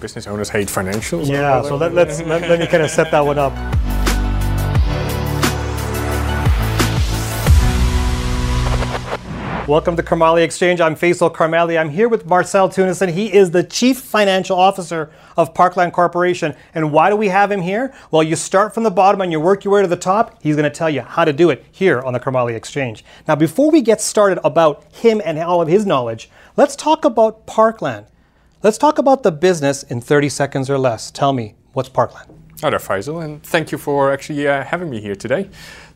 Business owners hate financials. Yeah, so let, let's let, let me kind of set that one up. Welcome to Karmali Exchange. I'm Faisal Karmali. I'm here with Marcel Teunissen. He is the Chief Financial Officer of Parkland Corporation. And why do we have him here? Well, you start from the bottom and you work your way to the top. He's going to tell you how to do it here on the Karmali Exchange. Now, before we get started about him and all of his knowledge, let's talk about Parkland. Let's talk about the business in 30 seconds or less. Tell me, what's Parkland? Hi there, Faisal, and thank you for actually uh, having me here today.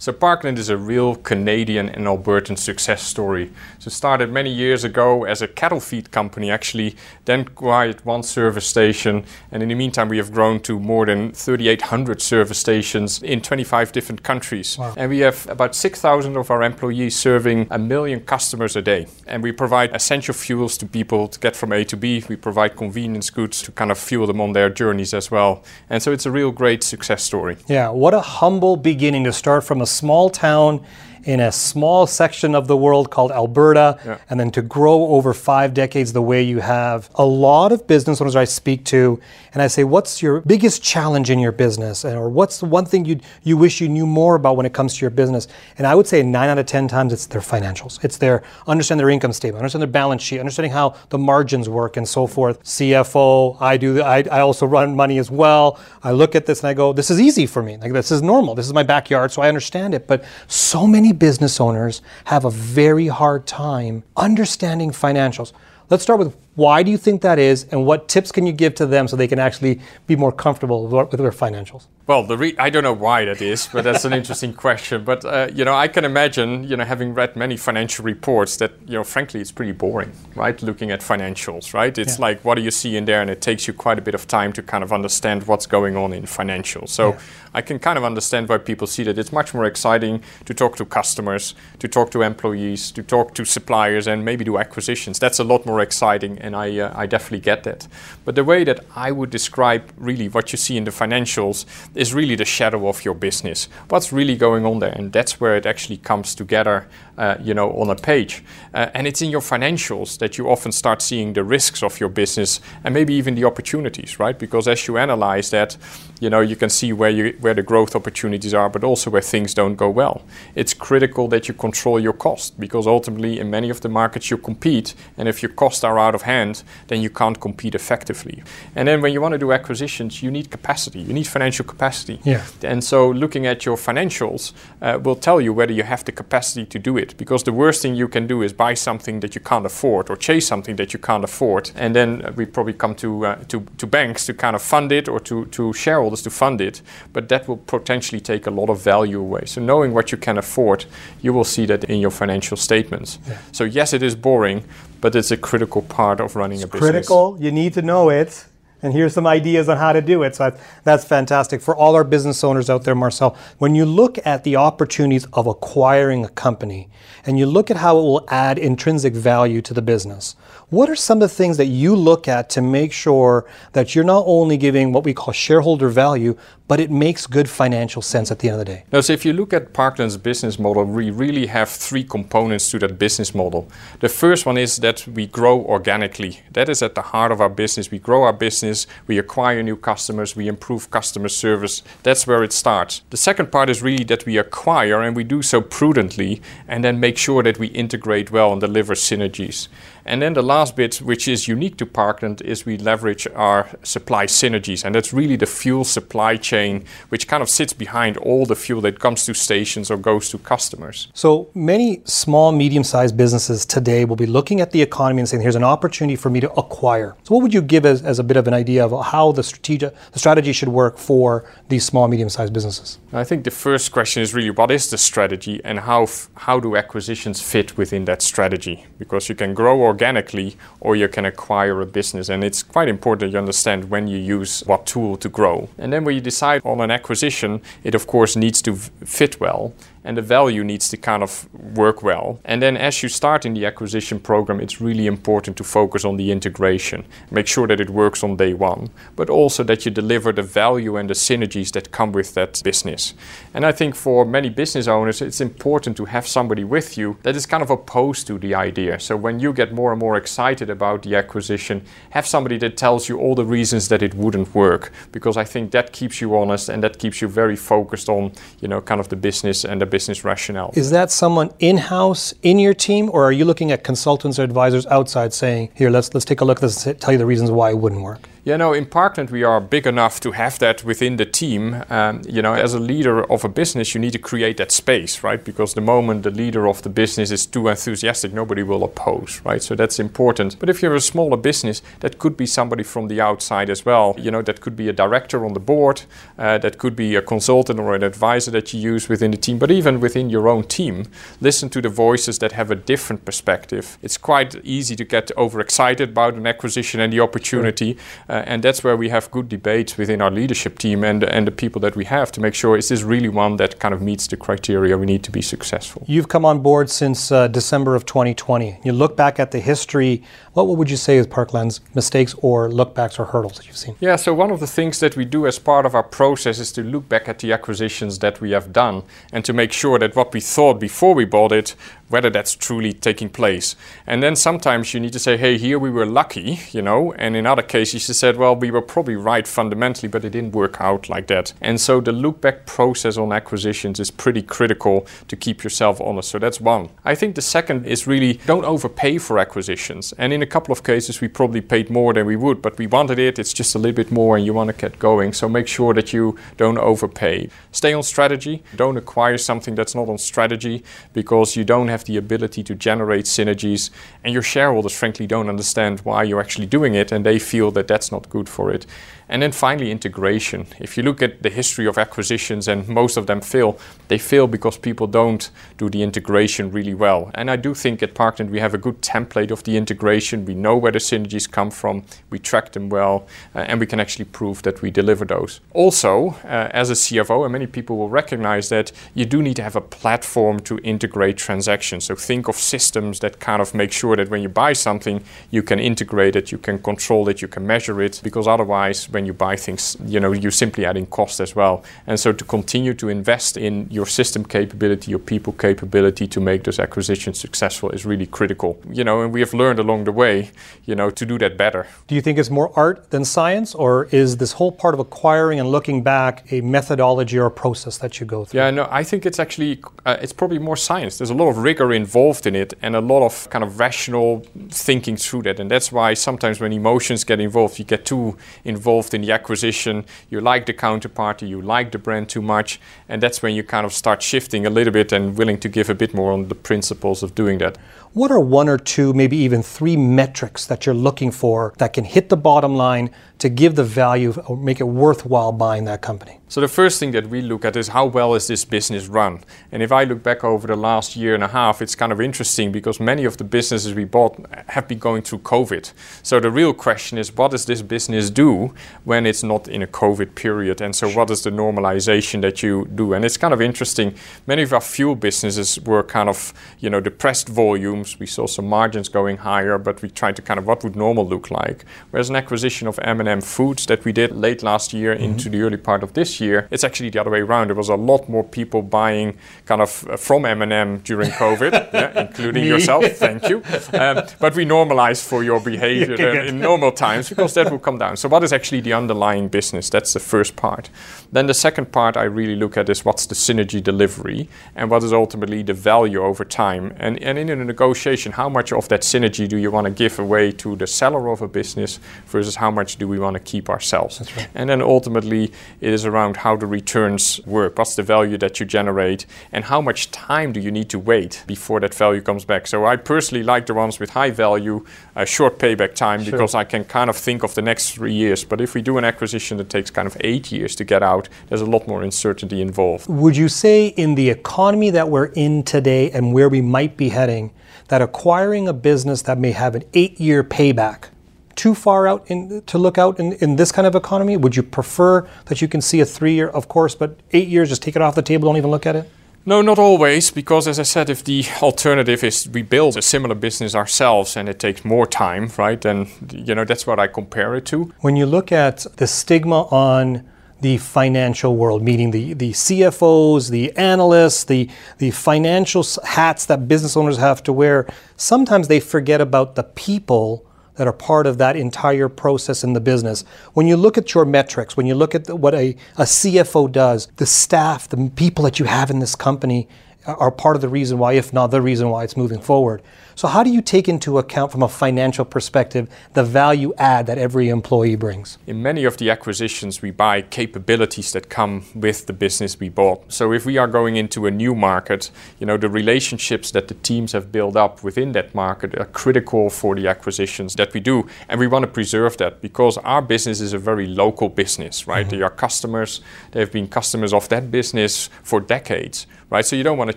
So Parkland is a real Canadian and Albertan success story. So it started many years ago as a cattle feed company actually, then acquired one service station, and in the meantime we have grown to more than 3,800 service stations in 25 different countries. Wow. And we have about 6,000 of our employees serving a million customers a day. And we provide essential fuels to people to get from A to B. We provide convenience goods to kind of fuel them on their journeys as well. And so it's a real great success story. Yeah, what a humble beginning to start from a small town in a small section of the world called Alberta, yeah. and then to grow over five decades the way you have. A lot of business owners I speak to, and I say, What's your biggest challenge in your business? Or what's the one thing you you wish you knew more about when it comes to your business? And I would say nine out of 10 times it's their financials. It's their understand their income statement, understand their balance sheet, understanding how the margins work and so forth. CFO, I do, I, I also run money as well. I look at this and I go, This is easy for me. Like, this is normal. This is my backyard, so I understand it. But so many business owners have a very hard time understanding financials. Let's start with why do you think that is, and what tips can you give to them so they can actually be more comfortable with their financials? Well, the re- I don't know why that is, but that's an interesting question. But uh, you know, I can imagine, you know, having read many financial reports, that you know, frankly, it's pretty boring, right? Looking at financials, right? It's yeah. like what do you see in there, and it takes you quite a bit of time to kind of understand what's going on in financials. So yeah. I can kind of understand why people see that it's much more exciting to talk to customers, to talk to employees, to talk to suppliers, and maybe do acquisitions. That's a lot more exciting and I, uh, I definitely get that. But the way that I would describe really what you see in the financials is really the shadow of your business. What's really going on there, and that's where it actually comes together, uh, you know, on a page. Uh, and it's in your financials that you often start seeing the risks of your business and maybe even the opportunities, right? Because as you analyze that, you know, you can see where you where the growth opportunities are, but also where things don't go well. It's critical that you control your cost because ultimately, in many of the markets you compete, and if your costs are out of hand, then you can't compete effectively. And then when you want to do acquisitions, you need capacity. You need financial capacity. Yeah. And so looking at your financials uh, will tell you whether you have the capacity to do it. Because the worst thing you can do is buy something that you can't afford or chase something that you can't afford. And then we probably come to, uh, to, to banks to kind of fund it or to, to shareholders to fund it. But that will potentially take a lot of value away. So knowing what you can afford, you will see that in your financial statements. Yeah. So yes, it is boring, but it's a critical part of running it's a business. Critical. You need to know it. And here's some ideas on how to do it. So that's fantastic. For all our business owners out there, Marcel, when you look at the opportunities of acquiring a company and you look at how it will add intrinsic value to the business, what are some of the things that you look at to make sure that you're not only giving what we call shareholder value, but it makes good financial sense at the end of the day? Now, so if you look at Parkland's business model, we really have three components to that business model. The first one is that we grow organically. That is at the heart of our business. We grow our business, we acquire new customers, we improve customer service. That's where it starts. The second part is really that we acquire and we do so prudently and then make sure that we integrate well and deliver synergies. And then the last bit, which is unique to Parkland, is we leverage our supply synergies. And that's really the fuel supply chain, which kind of sits behind all the fuel that comes to stations or goes to customers. So many small, medium sized businesses today will be looking at the economy and saying, here's an opportunity for me to acquire. So, what would you give as, as a bit of an idea of how the, strategy, the strategy should work for these small, medium sized businesses? I think the first question is really what is the strategy and how, how do acquisitions fit within that strategy? Because you can grow organically or you can acquire a business. And it's quite important you understand when you use what tool to grow. And then when you decide on an acquisition, it of course needs to fit well and the value needs to kind of work well. And then as you start in the acquisition program, it's really important to focus on the integration. Make sure that it works on day one, but also that you deliver the value and the synergies that come with that business. And I think for many business owners, it's important to have somebody with you that is kind of opposed to the idea. So when you get more and more excited about the acquisition, have somebody that tells you all the reasons that it wouldn't work, because I think that keeps you honest and that keeps you very focused on, you know, kind of the business and the business rationale. Is that someone in-house in your team, or are you looking at consultants or advisors outside saying, "Here, let's let's take a look at this, and tell you the reasons why it wouldn't work"? Yeah, no, in Parkland we are big enough to have that within the team. Um, you know, as a leader of a business, you need to create that space, right? Because the moment the leader of the business is too enthusiastic, nobody will oppose, right? So that's important. But if you're a smaller business, that could be somebody from the outside as well. You know, that could be a director on the board, uh, that could be a consultant or an advisor that you use within the team, but even within your own team, listen to the voices that have a different perspective. It's quite easy to get overexcited about an acquisition and the opportunity. Sure. Uh, and that's where we have good debates within our leadership team and, and the people that we have to make sure is this really one that kind of meets the criteria we need to be successful. You've come on board since uh, December of 2020. You look back at the history, what would you say is Parkland's mistakes or lookbacks or hurdles that you've seen? Yeah, so one of the things that we do as part of our process is to look back at the acquisitions that we have done and to make sure that what we thought before we bought it whether that's truly taking place. And then sometimes you need to say, hey, here we were lucky, you know, and in other cases you said, well, we were probably right fundamentally, but it didn't work out like that. And so the look back process on acquisitions is pretty critical to keep yourself honest. So that's one. I think the second is really don't overpay for acquisitions. And in a couple of cases, we probably paid more than we would, but we wanted it, it's just a little bit more and you want to get going. So make sure that you don't overpay. Stay on strategy. Don't acquire something that's not on strategy because you don't have have the ability to generate synergies, and your shareholders, frankly, don't understand why you're actually doing it, and they feel that that's not good for it. And then finally, integration. If you look at the history of acquisitions, and most of them fail, they fail because people don't do the integration really well. And I do think at Parkland we have a good template of the integration. We know where the synergies come from, we track them well, uh, and we can actually prove that we deliver those. Also, uh, as a CFO, and many people will recognize that you do need to have a platform to integrate transactions. So think of systems that kind of make sure that when you buy something, you can integrate it, you can control it, you can measure it, because otherwise, when when you buy things, you know, you're simply adding cost as well. And so to continue to invest in your system capability, your people capability to make those acquisitions successful is really critical. You know, and we have learned along the way, you know, to do that better. Do you think it's more art than science, or is this whole part of acquiring and looking back a methodology or a process that you go through? Yeah, no, I think it's actually uh, it's probably more science. There's a lot of rigor involved in it, and a lot of kind of rational thinking through that. And that's why sometimes when emotions get involved, you get too involved involved in the acquisition, you like the counterparty, you like the brand too much, and that's when you kind of start shifting a little bit and willing to give a bit more on the principles of doing that. What are one or two, maybe even three metrics that you're looking for that can hit the bottom line to give the value or make it worthwhile buying that company? So the first thing that we look at is how well is this business run? And if I look back over the last year and a half, it's kind of interesting because many of the businesses we bought have been going through COVID. So the real question is what does this business do when it's not in a COVID period? And so what is the normalization that you do? And it's kind of interesting. Many of our fuel businesses were kind of, you know, depressed volume volumes. We saw some margins going higher, but we tried to kind of what would normal look like. Whereas an acquisition of M&M Foods that we did late last year mm-hmm. into the early part of this year, it's actually the other way around. There was a lot more people buying kind of uh, from M&M during COVID, yeah, including yourself. Thank you. Um, but we normalized for your behavior uh, in normal times because that will come down. So what is actually the underlying business? That's the first part. Then the second part I really look at is what's the synergy delivery and what is ultimately the value over time. And, and in a negotiation negotiation, how much of that synergy do you want to give away to the seller of a business versus how much do we want to keep ourselves? Right. And then ultimately, it is around how the returns work. What's the value that you generate, and how much time do you need to wait before that value comes back? So I personally like the ones with high value, a short payback time, sure. because I can kind of think of the next three years. But if we do an acquisition that takes kind of eight years to get out, there's a lot more uncertainty involved. Would you say in the economy that we're in today and where we might be heading, that acquiring a business that may have an eight year payback too far out in, to look out in, in this kind of economy? Would you prefer that you can see a three year, of course, but eight years, just take it off the table, don't even look at it? No, not always, because as I said, if the alternative is we build a similar business ourselves and it takes more time, right? Then you know that's what I compare it to. When you look at the stigma on the financial world, meaning the, the CFOs, the analysts, the, the financial hats that business owners have to wear, sometimes they forget about the people that are part of that entire process in the business. When you look at your metrics, when you look at what a, a CFO does, the staff, the people that you have in this company are part of the reason why, if not the reason why it's moving forward. So, how do you take into account from a financial perspective the value add that every employee brings? In many of the acquisitions, we buy capabilities that come with the business we bought. So, if we are going into a new market, you know, the relationships that the teams have built up within that market are critical for the acquisitions that we do. And we want to preserve that because our business is a very local business, right? Mm-hmm. They are customers, they've been customers of that business for decades right? So you don't want to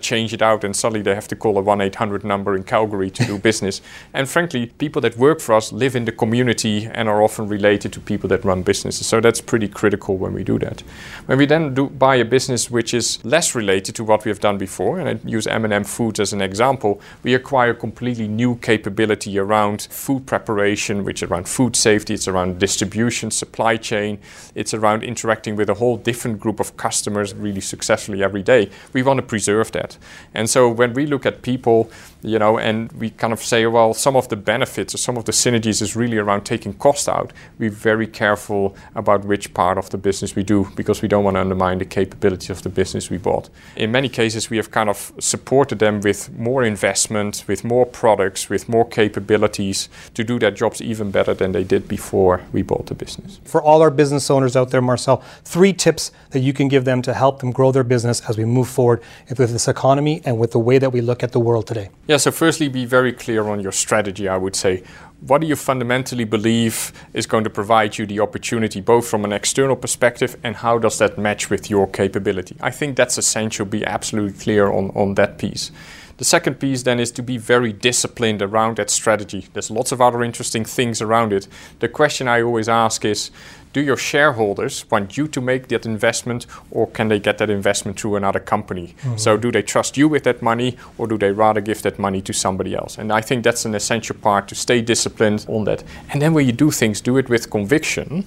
change it out and suddenly they have to call a 1 800 number in Calgary to do business. And frankly, people that work for us live in the community and are often related to people that run businesses. So that's pretty critical when we do that. When we then do buy a business which is less related to what we have done before, and I use M&M Foods as an example, we acquire completely new capability around food preparation, which is around food safety, it's around distribution, supply chain, it's around interacting with a whole different group of customers really successfully every day. We want to preserve that. And so when we look at people, you know, and we kind of say, well, some of the benefits or some of the synergies is really around taking cost out, we're very careful about which part of the business we do because we don't want to undermine the capability of the business we bought. In many cases, we have kind of supported them with more investment, with more products, with more capabilities to do their jobs even better than they did before we bought the business. For all our business owners out there, Marcel, three tips that you can give them to help them grow their business as we move forward with this economy and with the way that we look at the world today? Yeah, so firstly, be very clear on your strategy, I would say. What do you fundamentally believe is going to provide you the opportunity, both from an external perspective and how does that match with your capability? I think that's essential, be absolutely clear on, on that piece. The second piece then is to be very disciplined around that strategy. There's lots of other interesting things around it. The question I always ask is do your shareholders want you to make that investment or can they get that investment through another company? Mm-hmm. So, do they trust you with that money or do they rather give that money to somebody else? And I think that's an essential part to stay disciplined on that. And then when you do things, do it with conviction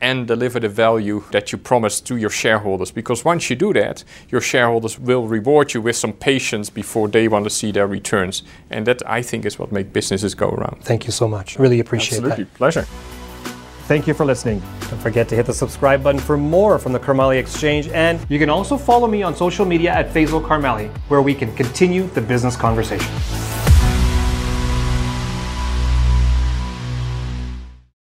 and deliver the value that you promised to your shareholders. Because once you do that, your shareholders will reward you with some patience before they want to see their returns. And that, I think, is what makes businesses go around. Thank you so much. Really appreciate it. Absolutely. that. Pleasure. Thank you for listening. Don't forget to hit the subscribe button for more from the Karmali Exchange. And you can also follow me on social media at Faisal Karmali, where we can continue the business conversation.